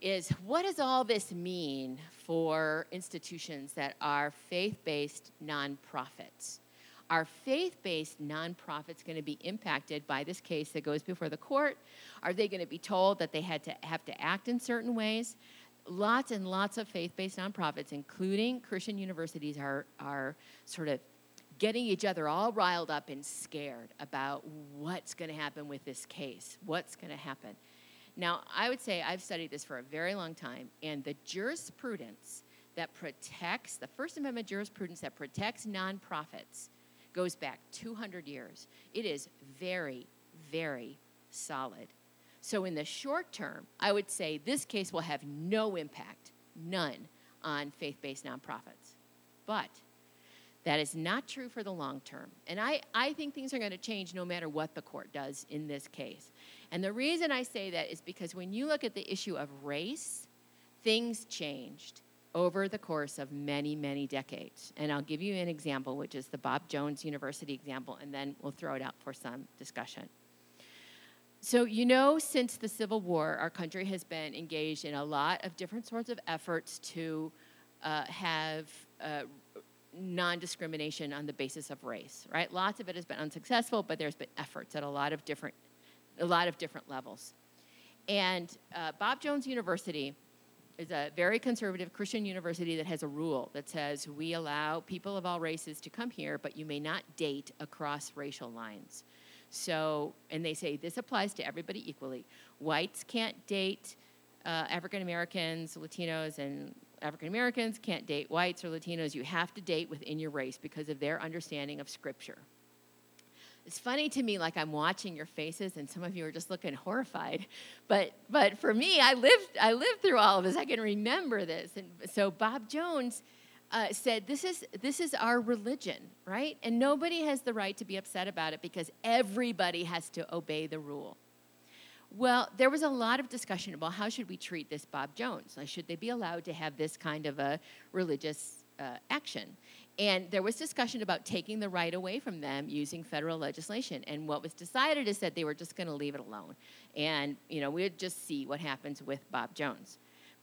[SPEAKER 3] is what does all this mean for institutions that are faith based nonprofits? Are faith based nonprofits going to be impacted by this case that goes before the court? Are they going to be told that they had to have to act in certain ways? Lots and lots of faith based nonprofits, including Christian universities, are, are sort of getting each other all riled up and scared about what's going to happen with this case, what's going to happen. Now, I would say I've studied this for a very long time, and the jurisprudence that protects, the First Amendment jurisprudence that protects nonprofits goes back 200 years. It is very, very solid. So, in the short term, I would say this case will have no impact, none, on faith based nonprofits. But that is not true for the long term. And I, I think things are going to change no matter what the court does in this case. And the reason I say that is because when you look at the issue of race, things changed. Over the course of many, many decades. And I'll give you an example, which is the Bob Jones University example, and then we'll throw it out for some discussion. So, you know, since the Civil War, our country has been engaged in a lot of different sorts of efforts to uh, have uh, non discrimination on the basis of race, right? Lots of it has been unsuccessful, but there's been efforts at a lot of different, a lot of different levels. And uh, Bob Jones University is a very conservative Christian university that has a rule that says we allow people of all races to come here, but you may not date across racial lines. So, and they say this applies to everybody equally. Whites can't date uh, African Americans, Latinos, and African Americans can't date whites or Latinos. You have to date within your race because of their understanding of Scripture. It's funny to me, like I'm watching your faces, and some of you are just looking horrified. But but for me, I lived I lived through all of this. I can remember this. And so Bob Jones uh, said, "This is this is our religion, right? And nobody has the right to be upset about it because everybody has to obey the rule." Well, there was a lot of discussion about how should we treat this Bob Jones. Like, should they be allowed to have this kind of a religious uh, action? And there was discussion about taking the right away from them using federal legislation. And what was decided is that they were just going to leave it alone. And, you know, we'd just see what happens with Bob Jones.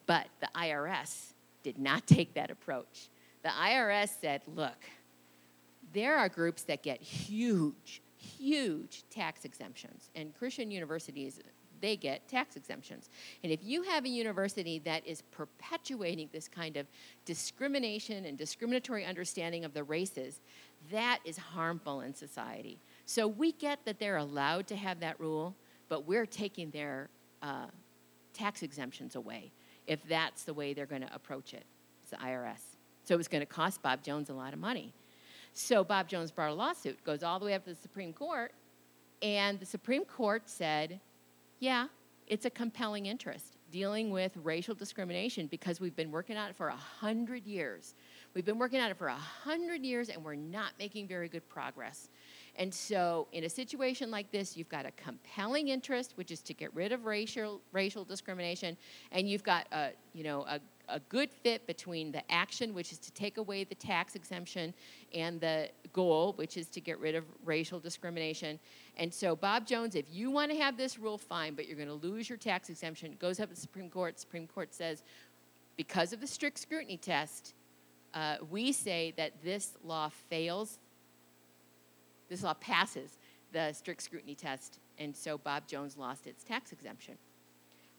[SPEAKER 3] But the IRS did not take that approach. The IRS said, look, there are groups that get huge, huge tax exemptions. And Christian universities they get tax exemptions. And if you have a university that is perpetuating this kind of discrimination and discriminatory understanding of the races, that is harmful in society. So we get that they're allowed to have that rule, but we're taking their uh, tax exemptions away if that's the way they're going to approach it. It's the IRS. So it was going to cost Bob Jones a lot of money. So Bob Jones brought a lawsuit, goes all the way up to the Supreme Court, and the Supreme Court said yeah, it's a compelling interest dealing with racial discrimination because we've been working on it for a hundred years. We've been working on it for a hundred years and we're not making very good progress. And so, in a situation like this, you've got a compelling interest, which is to get rid of racial racial discrimination, and you've got a you know a, a good fit between the action, which is to take away the tax exemption, and the goal, which is to get rid of racial discrimination. And so, Bob Jones, if you want to have this rule, fine, but you're going to lose your tax exemption. It goes up to the Supreme Court. Supreme Court says, because of the strict scrutiny test, uh, we say that this law fails this law passes the strict scrutiny test, and so Bob Jones lost its tax exemption.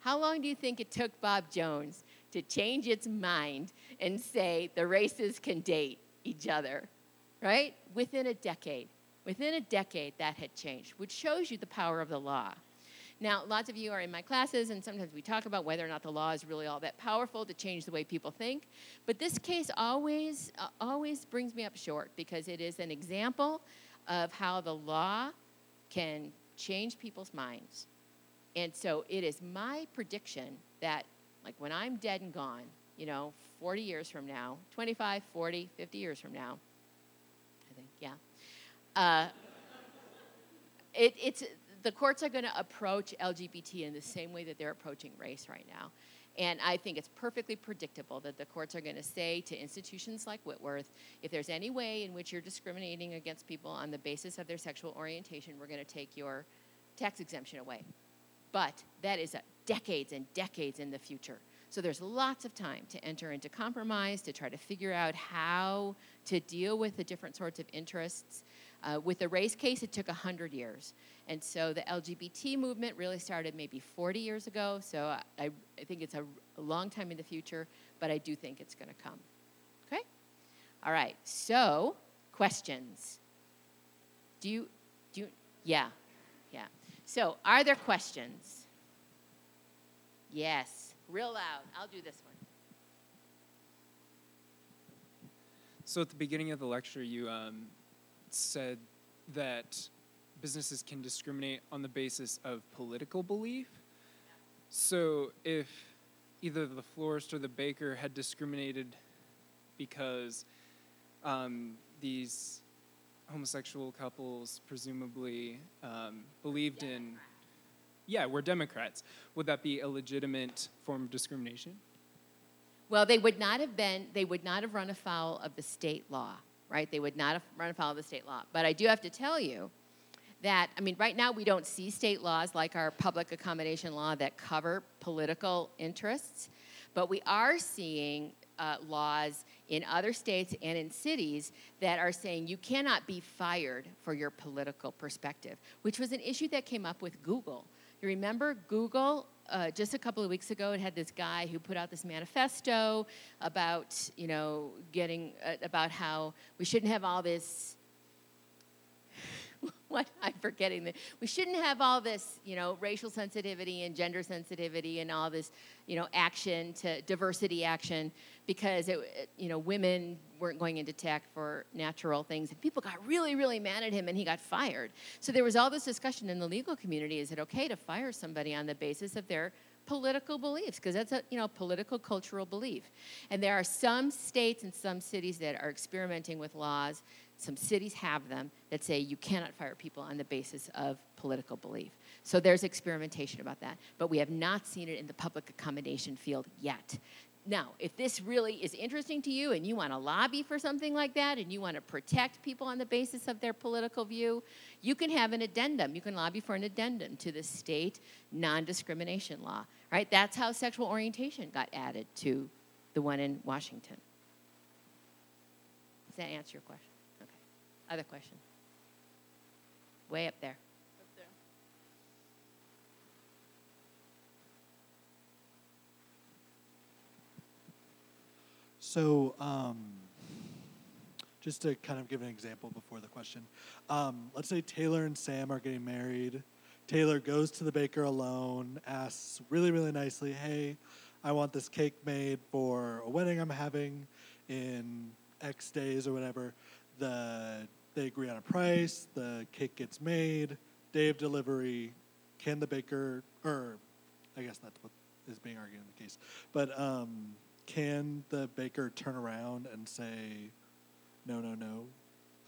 [SPEAKER 3] How long do you think it took Bob Jones to change its mind and say the races can date each other? Right? Within a decade. Within a decade, that had changed, which shows you the power of the law. Now, lots of you are in my classes, and sometimes we talk about whether or not the law is really all that powerful to change the way people think. But this case always, uh, always brings me up short because it is an example of how the law can change people's minds. And so it is my prediction that, like, when I'm dead and gone, you know, 40 years from now, 25, 40, 50 years from now, I think, yeah. Uh, it, it's the courts are going to approach LGBT in the same way that they're approaching race right now. And I think it's perfectly predictable that the courts are going to say to institutions like Whitworth if there's any way in which you're discriminating against people on the basis of their sexual orientation, we're going to take your tax exemption away. But that is decades and decades in the future. So there's lots of time to enter into compromise, to try to figure out how to deal with the different sorts of interests. Uh, with the race case, it took 100 years. And so the LGBT movement really started maybe 40 years ago. So I, I think it's a, a long time in the future, but I do think it's going to come. Okay? All right. So, questions. Do you, do you, yeah, yeah. So, are there questions? Yes, real loud. I'll do this one.
[SPEAKER 4] So, at the beginning of the lecture, you um, said that businesses can discriminate on the basis of political belief. So if either the florist or the baker had discriminated because um, these homosexual couples presumably um, believed in, yeah, we're Democrats, would that be a legitimate form of discrimination?
[SPEAKER 3] Well, they would not have been, they would not have run afoul of the state law, right? They would not have run afoul of the state law. But I do have to tell you that, I mean, right now we don't see state laws like our public accommodation law that cover political interests, but we are seeing uh, laws in other states and in cities that are saying you cannot be fired for your political perspective, which was an issue that came up with Google. You remember Google uh, just a couple of weeks ago, it had this guy who put out this manifesto about, you know, getting uh, about how we shouldn't have all this. what I'm forgetting that? We shouldn't have all this, you know, racial sensitivity and gender sensitivity and all this, you know, action to diversity action because it, you know, women weren't going into tech for natural things, and people got really, really mad at him, and he got fired. So there was all this discussion in the legal community: is it okay to fire somebody on the basis of their political beliefs? Because that's a you know political cultural belief. And there are some states and some cities that are experimenting with laws some cities have them that say you cannot fire people on the basis of political belief so there's experimentation about that but we have not seen it in the public accommodation field yet now, if this really is interesting to you and you want to lobby for something like that and you want to protect people on the basis of their political view, you can have an addendum. You can lobby for an addendum to the state non discrimination law, right? That's how sexual orientation got added to the one in Washington. Does that answer your question? Other question? Way up there.
[SPEAKER 2] Up there.
[SPEAKER 5] So, um, just to kind of give an example before the question, um, let's say Taylor and Sam are getting married. Taylor goes to the baker alone, asks really, really nicely, "Hey, I want this cake made for a wedding I'm having in X days or whatever." The they agree on a price. The cake gets made. Day of delivery. Can the baker, or I guess that's what is being argued in the case, but um, can the baker turn around and say, no, no, no,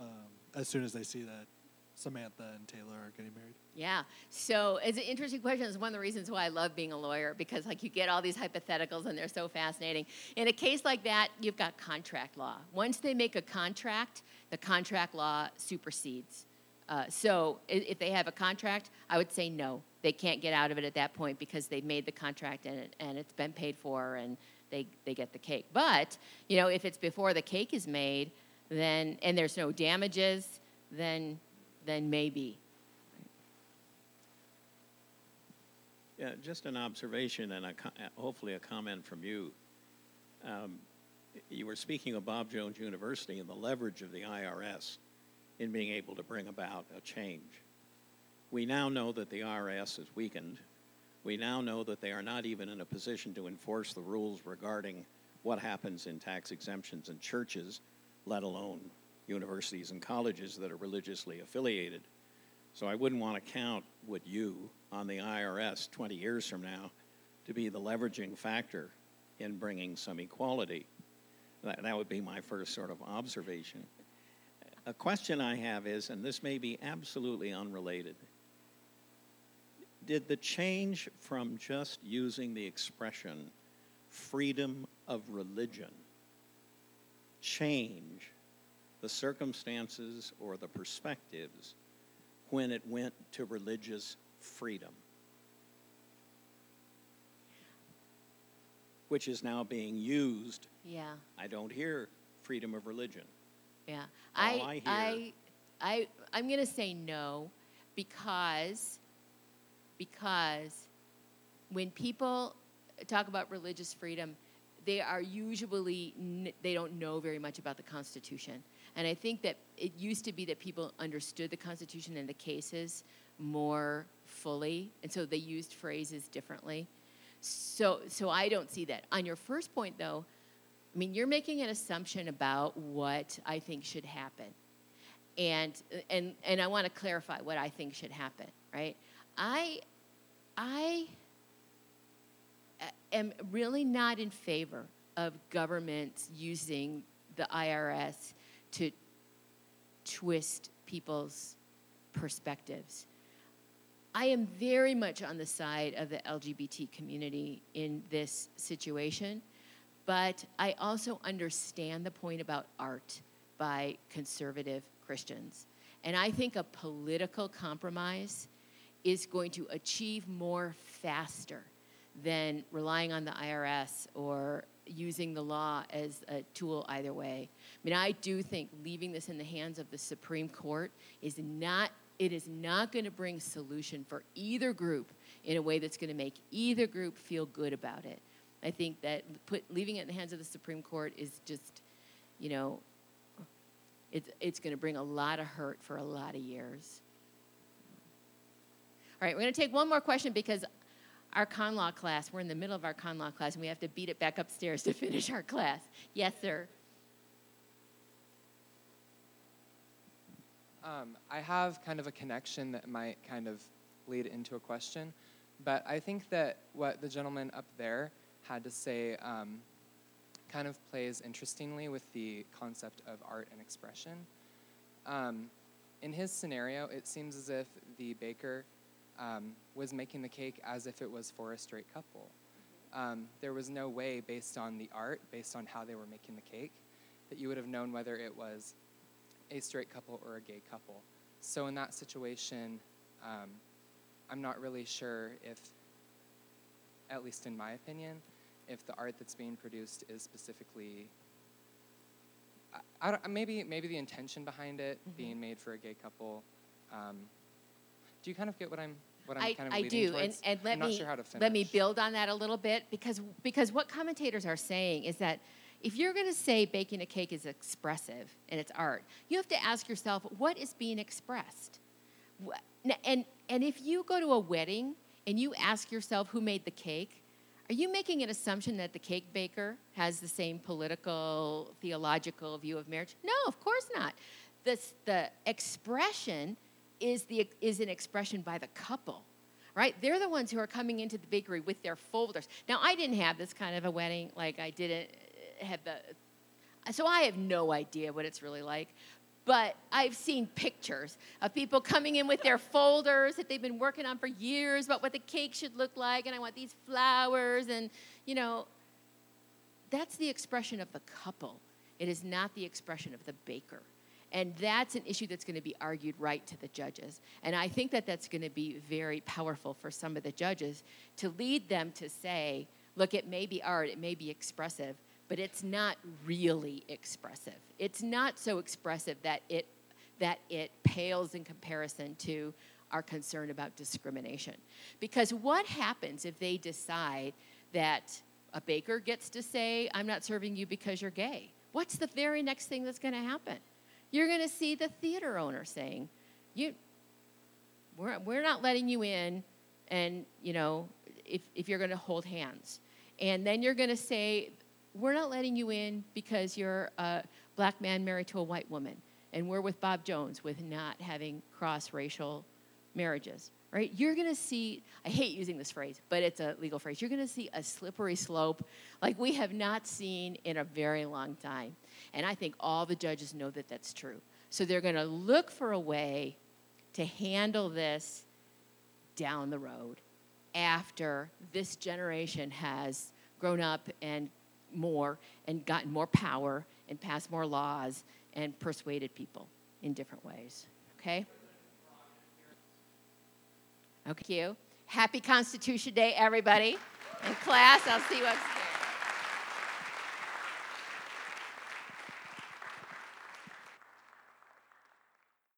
[SPEAKER 5] um, as soon as they see that Samantha and Taylor are getting married?
[SPEAKER 3] Yeah. So it's an interesting question. It's one of the reasons why I love being a lawyer because like you get all these hypotheticals and they're so fascinating. In a case like that, you've got contract law. Once they make a contract, the contract law supersedes. Uh, so if they have a contract, I would say no. They can't get out of it at that point because they've made the contract and, it, and it's been paid for and they, they get the cake. But, you know, if it's before the cake is made, then, and there's no damages, then, then maybe.
[SPEAKER 6] Yeah, just an observation and a, hopefully a comment from you. Um, you were speaking of Bob Jones University and the leverage of the IRS in being able to bring about a change. We now know that the IRS is weakened. We now know that they are not even in a position to enforce the rules regarding what happens in tax exemptions in churches, let alone universities and colleges that are religiously affiliated. So I wouldn't want to count with you on the IRS 20 years from now to be the leveraging factor in bringing some equality. That, that would be my first sort of observation. A question I have is, and this may be absolutely unrelated, did the change from just using the expression freedom of religion change the circumstances or the perspectives when it went to religious freedom, which is now being used.
[SPEAKER 3] Yeah.
[SPEAKER 6] I don't hear freedom of religion.
[SPEAKER 3] Yeah, I,
[SPEAKER 6] I
[SPEAKER 3] I,
[SPEAKER 6] hear-
[SPEAKER 3] I, I'm going to say no, because, because when people talk about religious freedom, they are usually they don't know very much about the Constitution, and I think that it used to be that people understood the Constitution and the cases more fully, and so they used phrases differently. So, so I don't see that. On your first point, though, I mean, you're making an assumption about what I think should happen. And, and, and I want to clarify what I think should happen, right? I, I uh, am really not in favor of governments using the IRS to twist people's perspectives. I am very much on the side of the LGBT community in this situation But I also understand the point about art by conservative Christians. And I think a political compromise is going to achieve more faster than relying on the IRS or using the law as a tool either way. I mean, I do think leaving this in the hands of the Supreme Court is not it is not going to bring solution for either group in a way that's going to make either group feel good about it. I think that put leaving it in the hands of the Supreme Court is just, you know, it's it's going to bring a lot of hurt for a lot of years. All right, we're going to take one more question because our con law class, we're in the middle of our con law class and we have to beat it back upstairs to finish our class. Yes, sir.
[SPEAKER 7] Um, I have kind of a connection that might kind of lead into a question, but I think that what the gentleman up there had to say um, kind of plays interestingly with the concept of art and expression. Um, in his scenario, it seems as if the baker um, was making the cake as if it was for a straight couple. Um, there was no way, based on the art, based on how they were making the cake, that you would have known whether it was a straight couple or a gay couple. So in that situation, um, I'm not really sure if, at least in my opinion, if the art that's being produced is specifically. I, I don't, maybe maybe the intention behind it
[SPEAKER 3] Mm-hmm.
[SPEAKER 7] being made for a gay couple. Um, do you kind of get what I'm what I'm
[SPEAKER 3] I,
[SPEAKER 7] kind of
[SPEAKER 3] I
[SPEAKER 7] leading
[SPEAKER 3] do, and,
[SPEAKER 7] towards?
[SPEAKER 3] and let
[SPEAKER 7] I'm not
[SPEAKER 3] me
[SPEAKER 7] sure how to
[SPEAKER 3] let me build on that a little bit because because what commentators are saying is that if you're going to say baking a cake is expressive and it's art, you have to ask yourself what is being expressed. And and if you go to a wedding and you ask yourself who made the cake, are you making an assumption that the cake baker has the same political, theological view of marriage? No, of course not. This, the expression is, the, is an expression by the couple, right? They're the ones who are coming into the bakery with their folders. Now, I didn't have this kind of a wedding, like I didn't have the, so I have no idea what it's really like. But I've seen pictures of people coming in with their folders that they've been working on for years about what the cake should look like, and I want these flowers, and you know, that's the expression of the couple. It is not the expression of the baker. And that's an issue that's going to be argued right to the judges. And I think that that's going to be very powerful for some of the judges to lead them to say, look, it may be art, it may be expressive, but it's not really expressive. It's not so expressive that it that it pales in comparison to our concern about discrimination. Because what happens if they decide that a baker gets to say, I'm not serving you because you're gay? What's the very next thing that's going to happen? You're going to see the theater owner saying, you, we're, we're not letting you in, and, you know, if, if you're going to hold hands. And then you're going to say, we're not letting you in because you're a black man married to a white woman. And we're with Bob Jones with not having cross racial marriages, right? You're going to see, I hate using this phrase, but it's a legal phrase. You're going to see a slippery slope like we have not seen in a very long time. And I think all the judges know that that's true. So they're going to look for a way to handle this down the road after this generation has grown up and more and gotten more power and passed more laws and persuaded people in different ways. Okay? Okay. You. Happy Constitution Day, everybody. In class, I'll see you.